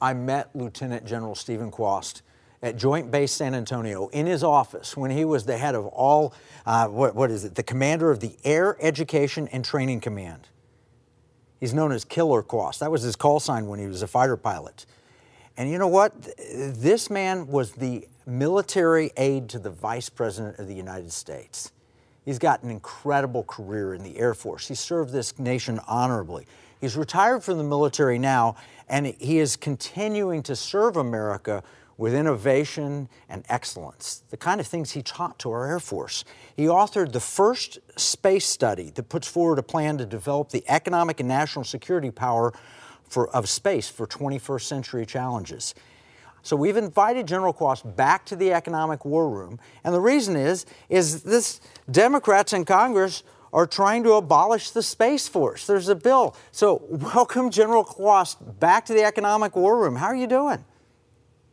I met Lieutenant General Stephen Quast at Joint Base San Antonio in his office when he was the head of all, uh, what, what is it, the commander of the Air Education and Training Command. He's known as Killer Quast. That was his call sign when he was a fighter pilot. And you know what? This man was the military aide to the Vice President of the United States. He's got an incredible career in the Air Force. He served this nation honorably. He's retired from the military now, and he is continuing to serve America with innovation and excellence, the kind of things he taught to our Air Force. He authored the first space study that puts forward a plan to develop the economic and national security power for, of space for 21st century challenges. So we've invited General Quast back to the economic war room, and the reason is is this Democrats in Congress are trying to abolish the Space Force. There's a bill. So welcome General Quast back to the economic war room. How are you doing?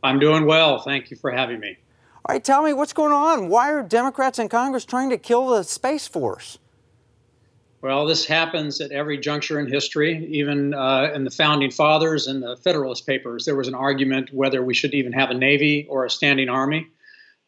I'm doing well. Thank you for having me. All right, tell me what's going on. Why are Democrats in Congress trying to kill the Space Force? Well, this happens at every juncture in history. Even uh, in the founding fathers and the Federalist Papers, there was an argument whether we should even have a navy or a standing army.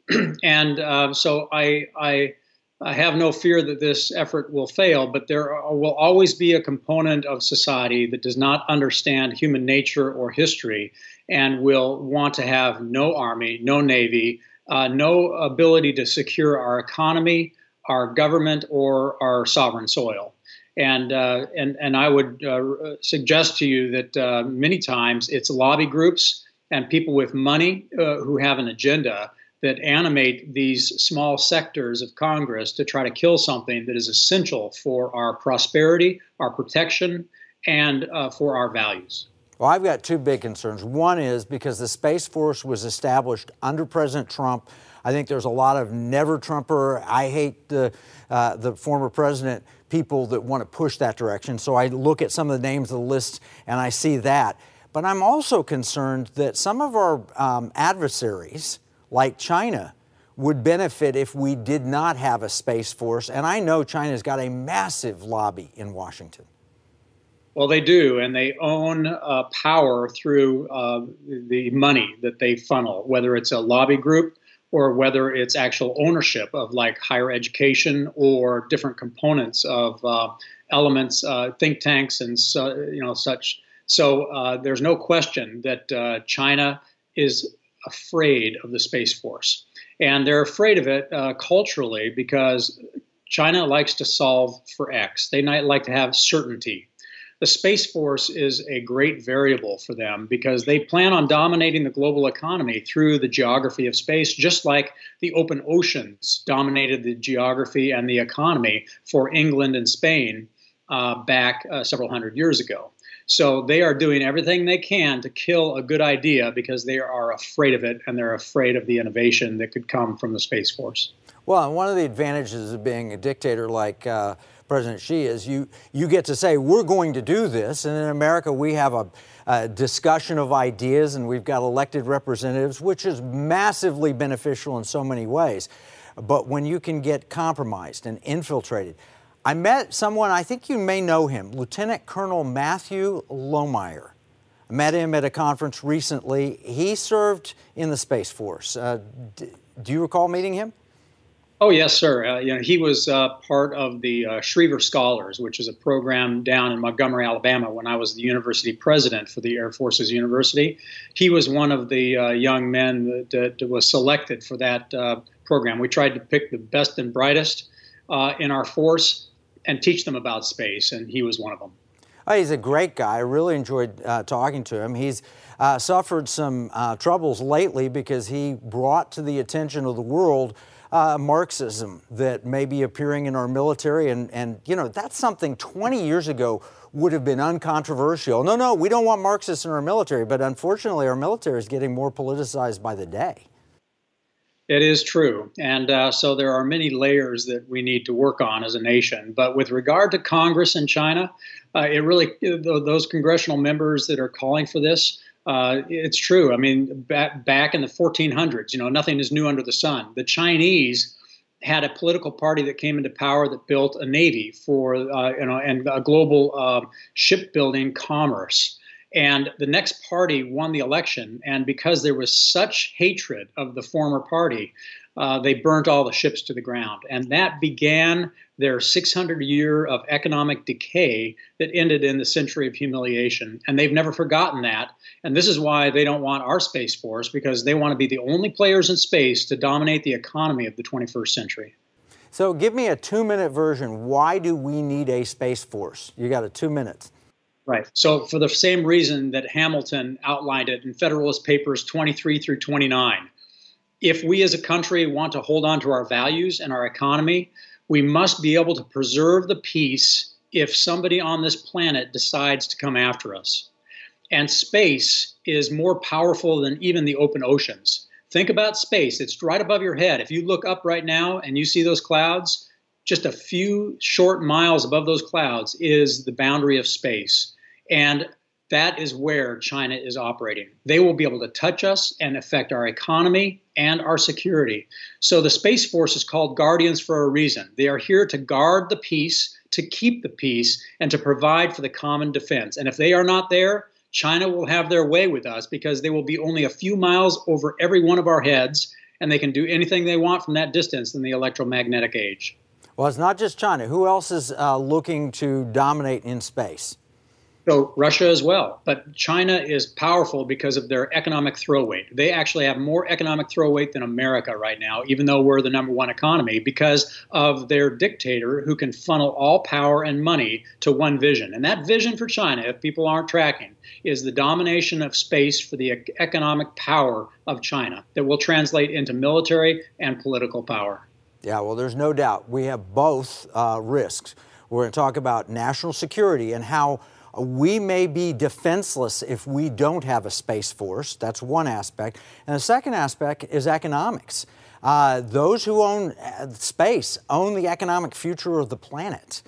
and uh, so I, I, I, have no fear that this effort will fail, but there will always be a component of society that does not understand human nature or history and will want to have no army, no navy, uh, no ability to secure our economy our government or our sovereign soil. And, uh, and, and I would uh, suggest to you that uh, many times it's lobby groups and people with money uh, who have an agenda that animate these small sectors of Congress to try to kill something that is essential for our prosperity, our protection, and uh, for our values. Well, I've got two big concerns. One is because the Space Force was established under President Trump I think there's a lot of never Trumper, I hate the, uh, the former president people that want to push that direction. So I look at some of the names of the list and I see that. But I'm also concerned that some of our um, adversaries, like China, would benefit if we did not have a space force. And I know China's got a massive lobby in Washington. Well, they do, and they own uh, power through uh, the money that they funnel, whether it's a lobby group or whether it's actual ownership of like higher education or different components of uh, elements, uh, think tanks, and you know such. So uh, there's no question that uh, China is afraid of the space force, and they're afraid of it uh, culturally because China likes to solve for X. They like to have certainty the Space Force is a great variable for them because they plan on dominating the global economy through the geography of space, just like the open oceans dominated the geography and the economy for England and Spain uh, back uh, several hundred years ago. So they are doing everything they can to kill a good idea because they are afraid of it and they're afraid of the innovation that could come from the Space Force. Well, one of the advantages of being a dictator like uh, President Xi is you, you get to say, we're going to do this. And in America, we have a, a discussion of ideas and we've got elected representatives, which is massively beneficial in so many ways. But when you can get compromised and infiltrated, I met someone, I think you may know him, Lieutenant Colonel Matthew Lohmeier. I met him at a conference recently. He served in the Space Force. Uh, d- do you recall meeting him? Oh yes, sir. Uh, you know, he was uh, part of the uh, Schriever Scholars, which is a program down in Montgomery, Alabama, when I was the university president for the Air Forces University. He was one of the uh, young men that, that, was selected for that uh, program. We tried to pick the best and brightest in our force and teach them about space, and he was one of them. Oh, he's a great guy. I really enjoyed uh, talking to him. He's uh, suffered some uh, troubles lately because he brought to the attention of the world uh, Marxism that may be appearing in our military. And, and, you know, that's something 20 years ago would have been uncontroversial. No, no, we don't want Marxists in our military. But unfortunately, our military is getting more politicized by the day. It is true. And uh, so there are many layers that we need to work on as a nation. But with regard to Congress in China, uh, it really, those congressional members that are calling for this, uh, it's true. I mean, back, back in the 1400s, you know, nothing is new under the sun. The Chinese had a political party that came into power that built a navy for, uh, you know, and a global uh, shipbuilding commerce. And the next party won the election. And because there was such hatred of the former party, uh, they burnt all the ships to the ground. And that began their 600 year of economic decay that ended in the century of humiliation. And they've never forgotten that. And this is why they don't want our Space Force, because they want to be the only players in space to dominate the economy of the 21st century. So give me a two minute version. Why do we need a Space Force? You got a two minutes. Right. So, for the same reason that Hamilton outlined it in Federalist Papers 23 through 29, if we as a country want to hold on to our values and our economy, we must be able to preserve the peace if somebody on this planet decides to come after us. And space is more powerful than even the open oceans. Think about space, it's right above your head. If you look up right now and you see those clouds, just a few short miles above those clouds is the boundary of space. And that is where China is operating. They will be able to touch us and affect our economy and our security. So the Space Force is called Guardians for a reason. They are here to guard the peace, to keep the peace, and to provide for the common defense. And if they are not there, China will have their way with us because they will be only a few miles over every one of our heads, and they can do anything they want from that distance in the electromagnetic age. Well, it's not just China. Who else is uh, looking to dominate in space? So Russia as well. But China is powerful because of their economic throw weight. They actually have more economic throw weight than America right now, even though we're the number one economy, because of their dictator who can funnel all power and money to one vision. And that vision for China, if people aren't tracking, is the domination of space for the economic power of China that will translate into military and political power. Yeah, well, there's no doubt. We have both uh, risks. We're going to talk about national security and how we may be defenseless if we don't have a space force. That's one aspect. And the second aspect is economics. Uh, those who own uh, space own the economic future of the planet.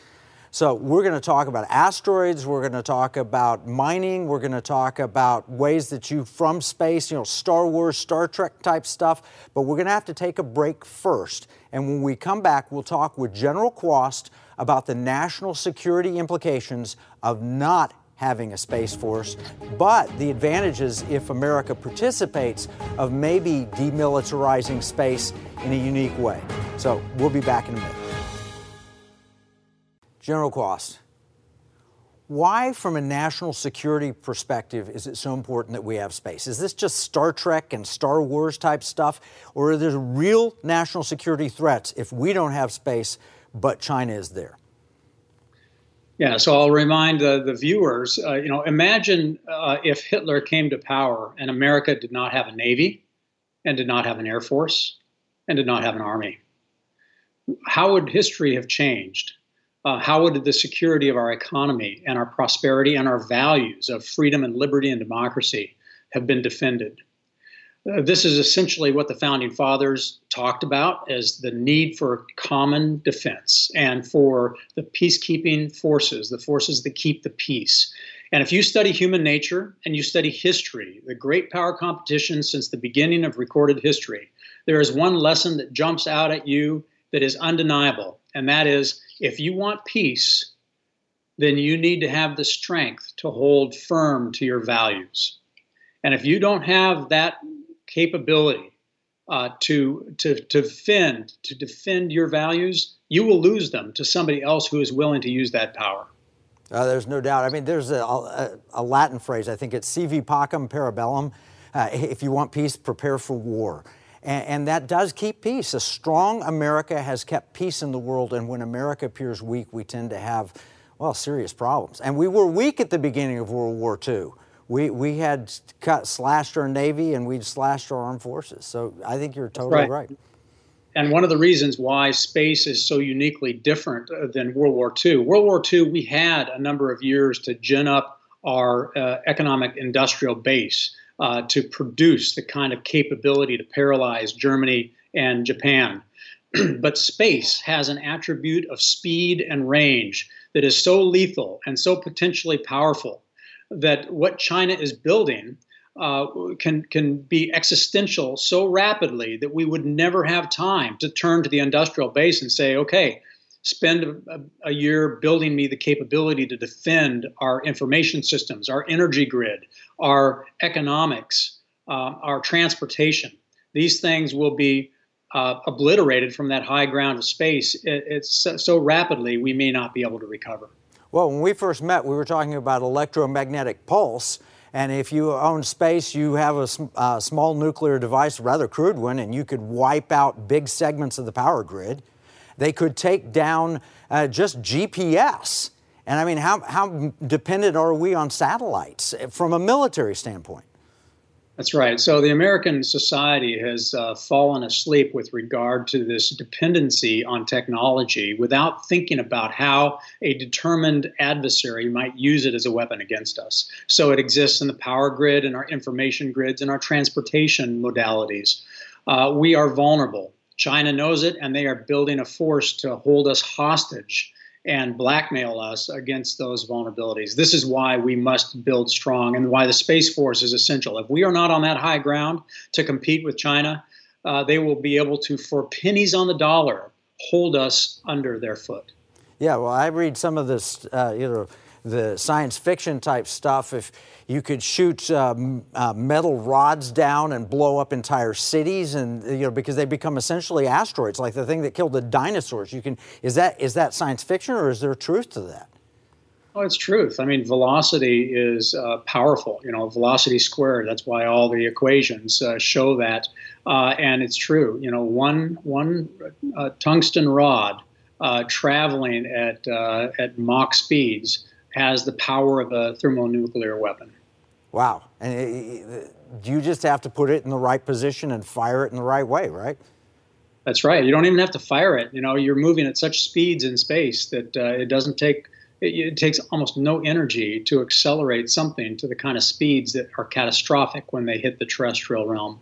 So, we're going to talk about asteroids, we're going to talk about mining, we're going to talk about ways that you, from space, you know, Star Wars, Star Trek type stuff. But we're going to have to take a break first. And when we come back, we'll talk with General Quast about the national security implications of not having a space force, but the advantages if America participates of maybe demilitarizing space in a unique way. So we'll be back in a minute. General Quast, why, from a national security perspective, is it so important that we have space? Is this just Star Trek and Star Wars type stuff, or are there real national security threats if we don't have space but China is there. Yeah, so I'll remind the, the viewers, uh, you know, imagine uh, if Hitler came to power and America did not have a navy and did not have an air force and did not have an army. How would history have changed? Uh, how would the security of our economy and our prosperity and our values of freedom and liberty and democracy have been defended? Uh, this is essentially what the founding fathers talked about as the need for common defense and for the peacekeeping forces, the forces that keep the peace. And if you study human nature and you study history, the great power competition since the beginning of recorded history, there is one lesson that jumps out at you that is undeniable, and that is if you want peace, then you need to have the strength to hold firm to your values. And if you don't have that capability uh, to, to, to defend to defend your values, you will lose them to somebody else who is willing to use that power. Uh, there's no doubt. I mean, there's a, a, a, Latin phrase. I think it's "si vis pacem para bellum." Uh, if you want peace, prepare for war. And, and, that does keep peace. A strong America has kept peace in the world, and when America appears weak, we tend to have, well, serious problems. And we were weak at the beginning of World War II we, we had cut, slashed our Navy and we'd slashed our armed forces. So I think you're totally right. right. And one of the reasons why space is so uniquely different uh, than World War II, World War II, we had a number of years to gin up our uh, economic industrial base uh, to produce the kind of capability to paralyze Germany and Japan. but space has an attribute of speed and range that is so lethal and so potentially powerful that what China is building uh, can can be existential so rapidly that we would never have time to turn to the industrial base and say, okay, spend a, a, year building me the capability to defend our information systems, our energy grid, our economics, uh, our transportation. These things will be uh, obliterated from that high ground of space it, it's so, so rapidly we may not be able to recover. Well, when we first met, we were talking about electromagnetic pulse. And if you own space, you have a uh, small nuclear device, rather crude one, and you could wipe out big segments of the power grid. They could take down uh, just GPS. And I mean, how, how dependent are we on satellites from a military standpoint? That's right. So the American society has uh, fallen asleep with regard to this dependency on technology without thinking about how a determined adversary might use it as a weapon against us. So it exists in the power grid, in our information grids, in our transportation modalities. Uh, we are vulnerable. China knows it, and they are building a force to hold us hostage and blackmail us against those vulnerabilities. This is why we must build strong and why the Space Force is essential. If we are not on that high ground to compete with China, uh, they will be able to, for pennies on the dollar, hold us under their foot. Yeah, well, I read some of this, uh, you know, the science fiction type stuff. If you could shoot uh, uh, metal rods down and blow up entire cities, and you know because they become essentially asteroids, like the thing that killed the dinosaurs. You can is that is that science fiction or is there truth to that? Oh, it's truth. I mean, velocity is uh, powerful. You know, velocity squared. That's why all the equations uh, show that, uh, and it's true. You know, one one uh, tungsten rod uh, traveling at at Mach speeds has the power of a thermonuclear weapon. Wow. And it, you just have to put it in the right position and fire it in the right way, right? That's right. You don't even have to fire it. You know, you're moving at such speeds in space that uh, it doesn't take it, it, takes almost no energy to accelerate something to the kind of speeds that are catastrophic when they hit the terrestrial realm.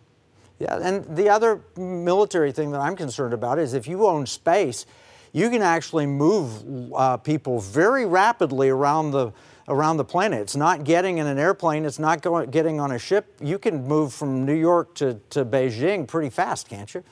Yeah, and the other military thing that I'm concerned about is if you own space, you can actually move uh, people very rapidly around the around the planet. It's not getting in an airplane. It's not going, getting on a ship. You can move from New York to, to Beijing pretty fast, can't you?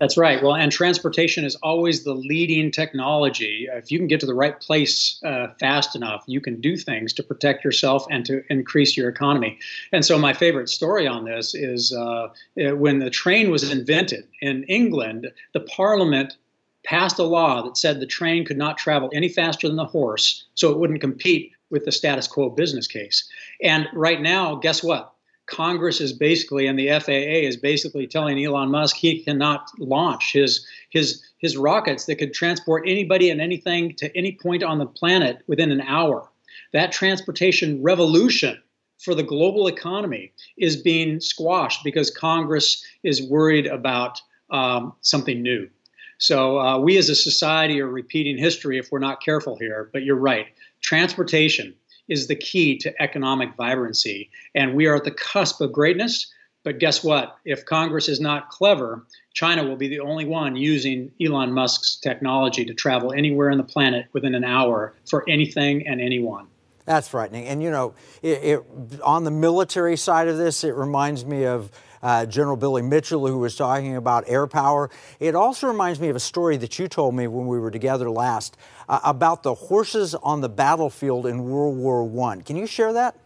That's right. Well, and transportation is always the leading technology. If you can get to the right place uh, fast enough, you can do things to protect yourself and to increase your economy. And so, my favorite story on this is uh, when the train was invented in England, the Parliament passed a law that said the train could not travel any faster than the horse, so it wouldn't compete with the status quo business case. And right now, guess what? Congress is basically, and the FAA is basically telling Elon Musk he cannot launch his his his rockets that could transport anybody and anything to any point on the planet within an hour. That transportation revolution for the global economy is being squashed because Congress is worried about um, something new. So uh, we as a society are repeating history if we're not careful here. But you're right. Transportation is the key to economic vibrancy, and we are at the cusp of greatness. But guess what? If Congress is not clever, China will be the only one using Elon Musk's technology to travel anywhere on the planet within an hour for anything and anyone. That's frightening. And you know, it, it, on the military side of this, it reminds me of uh, General Billy Mitchell, who was talking about air power. It also reminds me of a story that you told me when we were together last uh, about the horses on the battlefield in World War I. Can you share that?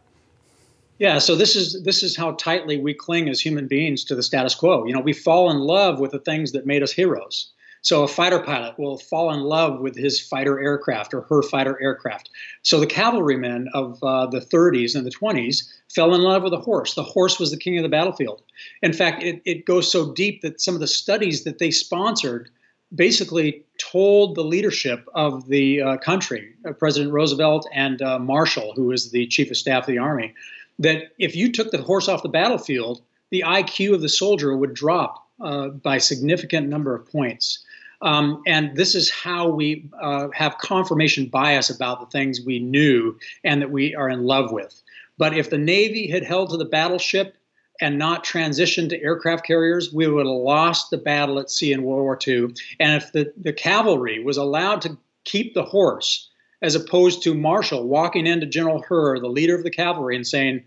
Yeah, so this is this is how tightly we cling as human beings to the status quo. You know, we fall in love with the things that made us heroes. So a fighter pilot will fall in love with his fighter aircraft or her fighter aircraft. So the cavalrymen of uh, the 30s and the 20s fell in love with a horse. The horse was the king of the battlefield. In fact, it, it goes so deep that some of the studies that they sponsored basically told the leadership of the uh, country, uh, President Roosevelt and uh, Marshall, who was the chief of staff of the army, that if you took the horse off the battlefield, the IQ of the soldier would drop uh, by significant number of points. Um, and this is how we uh, have confirmation bias about the things we knew and that we are in love with. But if the Navy had held to the battleship and not transitioned to aircraft carriers, we would have lost the battle at sea in World War II. And if the, the cavalry was allowed to keep the horse, as opposed to Marshall walking into General Herr, the leader of the cavalry, and saying,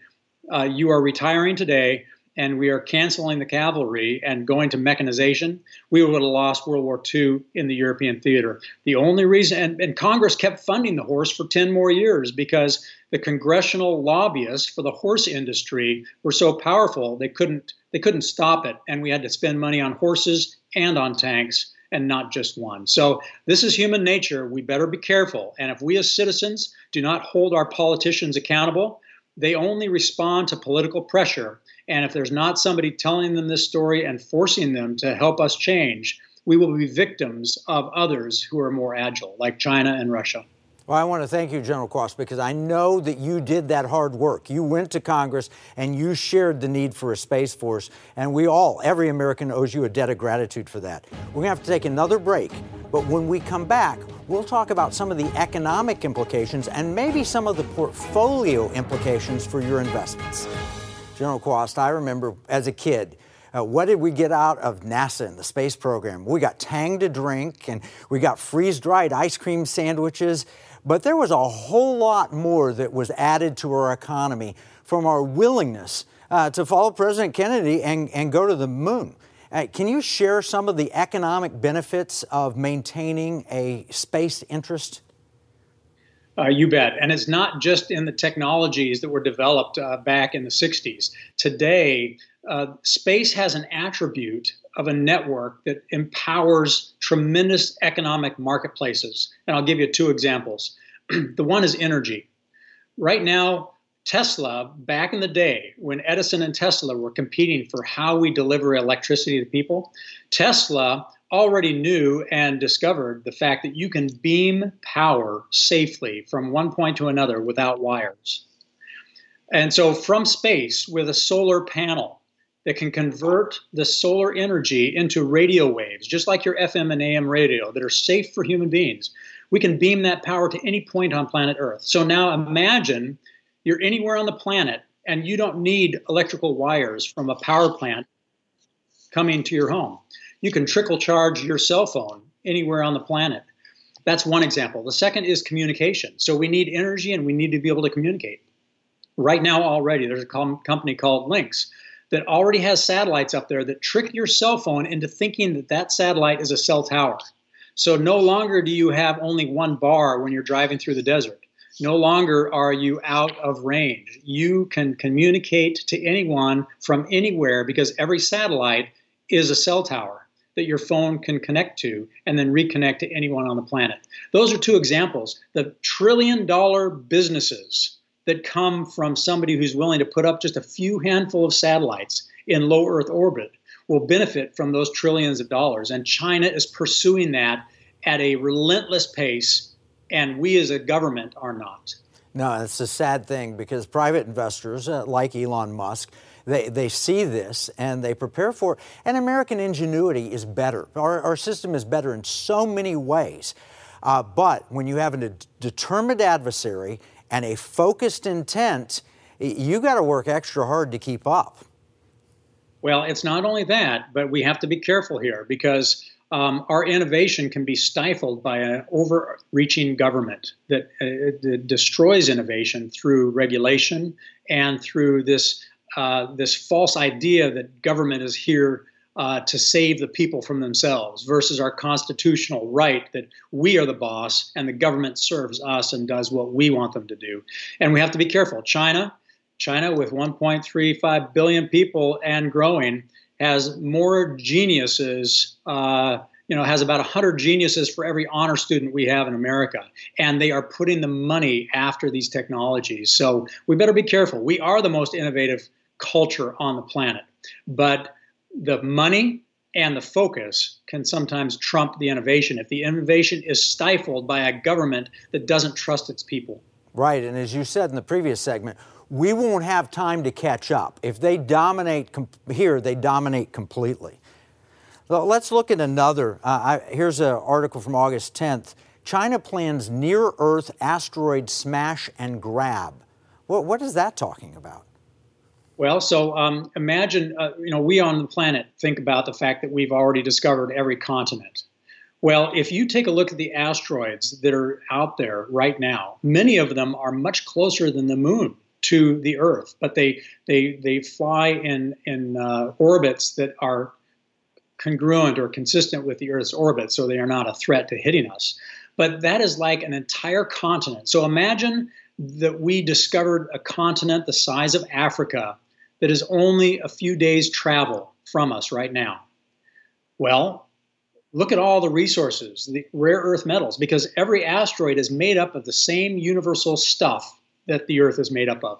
uh, You are retiring today and we are canceling the cavalry and going to mechanization, we would have lost World War II in the European theater. The only reason, and, and, Congress kept funding the horse for 10 more years because the congressional lobbyists for the horse industry were so powerful they couldn't they couldn't stop it, and we had to spend money on horses and on tanks and not just one. So this is human nature. We better be careful. And if we as citizens do not hold our politicians accountable, they only respond to political pressure. And if there's not somebody telling them this story and forcing them to help us change, we will be victims of others who are more agile, like China and Russia. Well, I want to thank you, General Quast, because I know that you did that hard work. You went to Congress and you shared the need for a Space Force, and we all, every American, owes you a debt of gratitude for that. We're going to have to take another break, but when we come back, we'll talk about some of the economic implications and maybe some of the portfolio implications for your investments. General Quast, I remember as a kid, uh, what did we get out of NASA and the space program? We got Tang to drink and we got freeze dried ice cream sandwiches. But there was a whole lot more that was added to our economy from our willingness uh, to follow President Kennedy and, and go to the moon. Uh, can you share some of the economic benefits of maintaining a space interest? Uh, you bet. And it's not just in the technologies that were developed uh, back in the 60s. Today, uh, space has an attribute of a network that empowers tremendous economic marketplaces. And I'll give you two examples. the one is energy. Right now, Tesla, back in the day when Edison and Tesla were competing for how we deliver electricity to people, Tesla already knew and discovered the fact that you can beam power safely from one point to another without wires. And so, from space with a solar panel, that can convert the solar energy into radio waves, just like your FM and AM radio, that are safe for human beings. We can beam that power to any point on planet Earth. So now imagine you're anywhere on the planet and you don't need electrical wires from a power plant coming to your home. You can trickle charge your cell phone anywhere on the planet. That's one example. The second is communication. So we need energy and we need to be able to communicate. Right now, already, there's a com- company called Lynk that already has satellites up there that trick your cell phone into thinking that that satellite is a cell tower. So no longer do you have only one bar when you're driving through the desert. No longer are you out of range. You can communicate to anyone from anywhere because every satellite is a cell tower that your phone can connect to and then reconnect to anyone on the planet. Those are two examples. The trillion dollar businesses that come from somebody who's willing to put up just a few handful of satellites in low Earth orbit will benefit from those trillions of dollars. And China is pursuing that at a relentless pace, and we as a government are not. No, it's a sad thing because private investors uh, like Elon Musk, they, they see this and they prepare for it. And American ingenuity is better. Our, our system is better in so many ways. Uh, but when you have a determined adversary and a focused intent, you got to work extra hard to keep up. Well, it's not only that, but we have to be careful here because um, our innovation can be stifled by an overreaching government that, uh, that destroys innovation through regulation and through this uh, this false idea that government is here uh, to save the people from themselves versus our constitutional right that we are the boss and the government serves us and does what we want them to do. And we have to be careful. China, China with 1.35 billion people and growing, has more geniuses. Uh, you know, has about 100 geniuses for every honor student we have in America. And they are putting the money after these technologies. So we better be careful. We are the most innovative culture on the planet. But the money and the focus can sometimes trump the innovation if the innovation is stifled by a government that doesn't trust its people. Right, and as you said in the previous segment, we won't have time to catch up. If they dominate com- here, they dominate completely. Well, let's look at another. Uh, I, here's an article from August 10th. China plans near Earth asteroid smash and grab. What, what is that talking about? Well, so um, imagine, uh, you know, we on the planet think about the fact that we've already discovered every continent. Well, if you take a look at the asteroids that are out there right now, many of them are much closer than the moon. to the Earth, but they they they fly in in uh, orbits that are congruent or consistent with the Earth's orbit, so they are not a threat to hitting us. But that is like an entire continent. So imagine that we discovered a continent the size of Africa that is only a few days' travel from us right now. Well, look at all the resources, the rare earth metals, because every asteroid is made up of the same universal stuff that the Earth is made up of.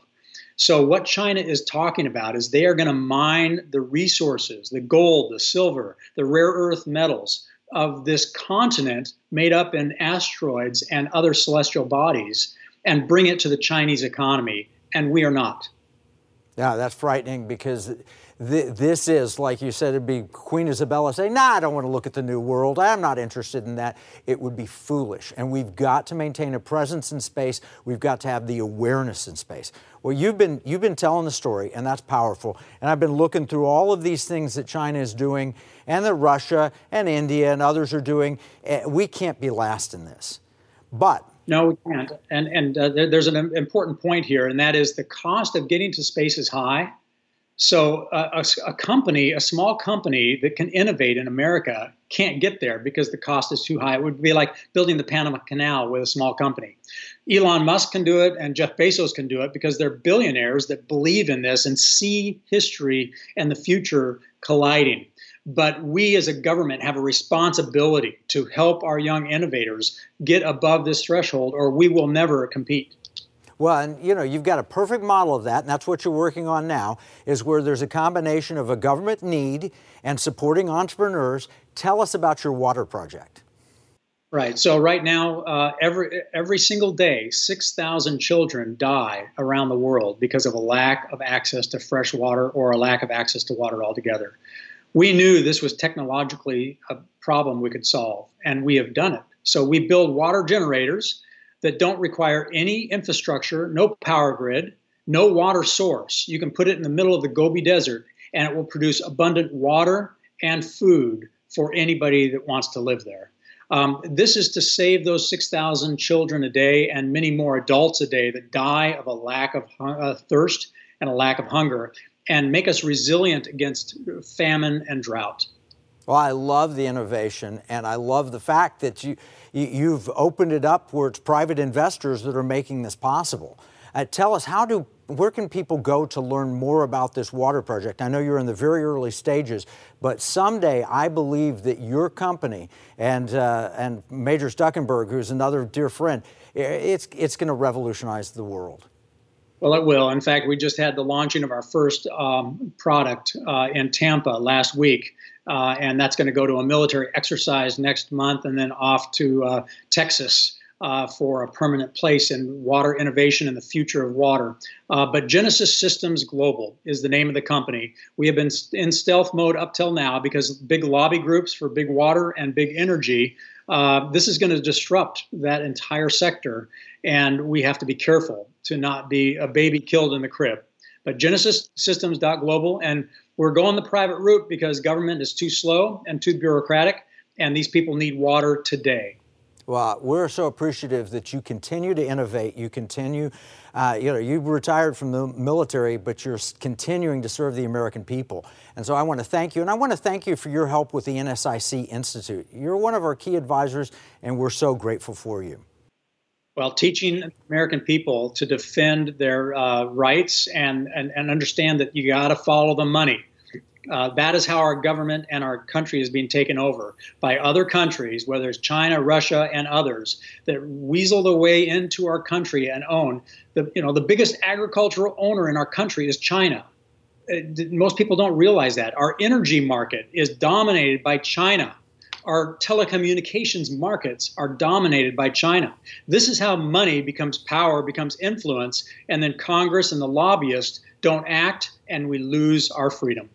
So, what China is talking about is they are going to mine the resources, the gold, the silver, the rare earth metals of this continent made up in asteroids and other celestial bodies and bring it to the Chinese economy. And we are not. Yeah, that's frightening because th- this is, like you said, it'd be Queen Isabella saying, nah, I don't want to look at the new world. I'm not interested in that. It would be foolish. And we've got to maintain a presence in space. We've got to have the awareness in space. Well, you've been, you've been telling the story, and that's powerful. And I've been looking through all of these things that China is doing, and that Russia and India and others are doing. Eh, we can't be last in this. But no, we can't. And and uh, there's an important point here, and that is the cost of getting to space is high, so a, a, company, a small company that can innovate in America can't get there because the cost is too high. It would be like building the Panama Canal with a small company. Elon Musk can do it and Jeff Bezos can do it because they're billionaires that believe in this and see history and the future colliding. But we as a government have a responsibility to help our young innovators get above this threshold or we will never compete. Well, and you know, you've got a perfect model of that, and that's what you're working on now, is where there's a combination of a government need and supporting entrepreneurs. Tell us about your water project. Right. So right now, uh, every every single day, six thousand children die around the world because of a lack of access to fresh water or a lack of access to water altogether. We knew this was technologically a problem we could solve, and we have done it. So we build water generators that don't require any infrastructure, no power grid, no water source. You can put it in the middle of the Gobi Desert and it will produce abundant water and food for anybody that wants to live there. Um, this is to save those 6,000 children a day and many more adults a day that die of a lack of uh, thirst and a lack of hunger and make us resilient against famine and drought. Well, I love the innovation, and I love the fact that you, you have opened it up where it's private investors that are making this possible. Uh, tell us how do where can people go to learn more about this water project? I know you're in the very early stages, but someday I believe that your company and uh, and Major Stuckenberg, who's another dear friend, it's it's going to revolutionize the world. Well, it will. In fact, we just had the launching of our first um, product uh, in Tampa last week, uh, and that's going to go to a military exercise next month, and then off to uh, Texas. Uh, for a permanent place in water innovation and the future of water. Uh, but Genesis Systems Global is the name of the company. We have been in stealth mode up till now because big lobby groups for big water and big energy uh, this is going to disrupt that entire sector, and we have to be careful to not be a baby killed in the crib. But Genesis Systems Global, and we're going the private route because government is too slow and too bureaucratic, and these people need water today. Well, we're so appreciative that you continue to innovate. You continue, uh, you know, you retired from the military, but you're continuing to serve the American people. And so I want to thank you. And I want to thank you for your help with the NSIC Institute. You're one of our key advisors, and we're so grateful for you. Well, teaching American people to defend their uh, rights and, and, and understand that you got to follow the money. Uh, that is how our government and our country is being taken over by other countries, whether it's China, Russia, and others, that weasel their way into our country and own. The, you know, the biggest agricultural owner in our country is China. Uh, most people don't realize that. Our energy market is dominated by China. Our telecommunications markets are dominated by China. This is how money becomes power, becomes influence, and then Congress and the lobbyists don't act, and we lose our freedom.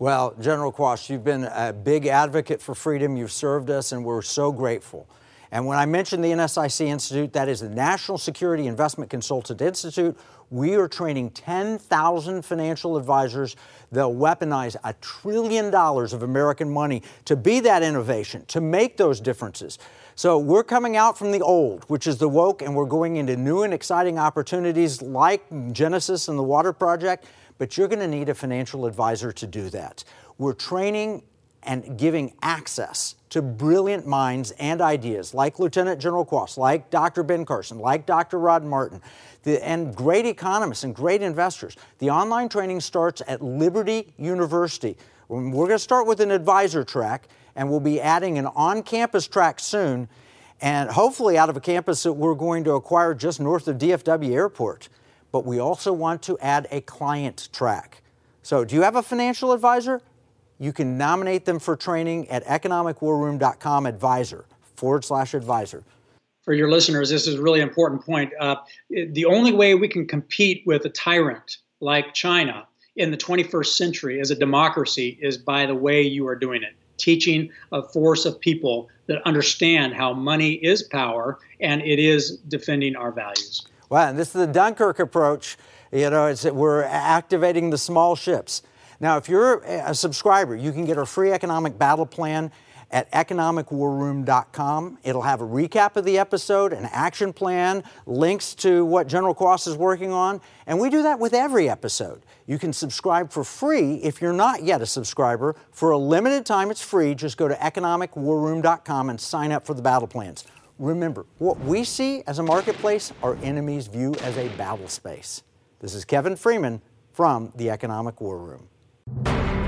Well, General Quast, you've been a big advocate for freedom. You've served us, and we're so grateful. And when I mentioned the NSIC Institute, that is the National Security Investment Consultant Institute. We are training 10,000 financial advisors. They'll weaponize a trillion dollars of American money to be that innovation, to make those differences. So we're coming out from the old, which is the woke, and we're going into new and exciting opportunities like Genesis and the Water Project. But you're going to need a financial advisor to do that. We're training and giving access to brilliant minds and ideas like Lieutenant General Quast, like Dr. Ben Carson, like Dr. Rod Martin, the, and great economists and great investors. The online training starts at Liberty University. We're going to start with an advisor track, and we'll be adding an on campus track soon, and hopefully out of a campus that we're going to acquire just north of DFW Airport. But we also want to add a client track. So, do you have a financial advisor? You can nominate them for training at economicwarroom.com advisor forward slash advisor. For your listeners, this is a really important point. Uh, the only way we can compete with a tyrant like China in the 21st century as a democracy is by the way you are doing it teaching a force of people that understand how money is power and it is defending our values. Well, this is the Dunkirk approach. You know, it's we're activating the small ships. Now, if you're a subscriber, you can get our free economic battle plan at economicwarroom.com. It'll have a recap of the episode, an action plan, links to what General Quast is working on, and we do that with every episode. You can subscribe for free if you're not yet a subscriber. For a limited time, it's free. Just go to economicwarroom.com and sign up for the battle plans. Remember, what we see as a marketplace, our enemies view as a battle space. This is Kevin Freeman from the Economic War Room.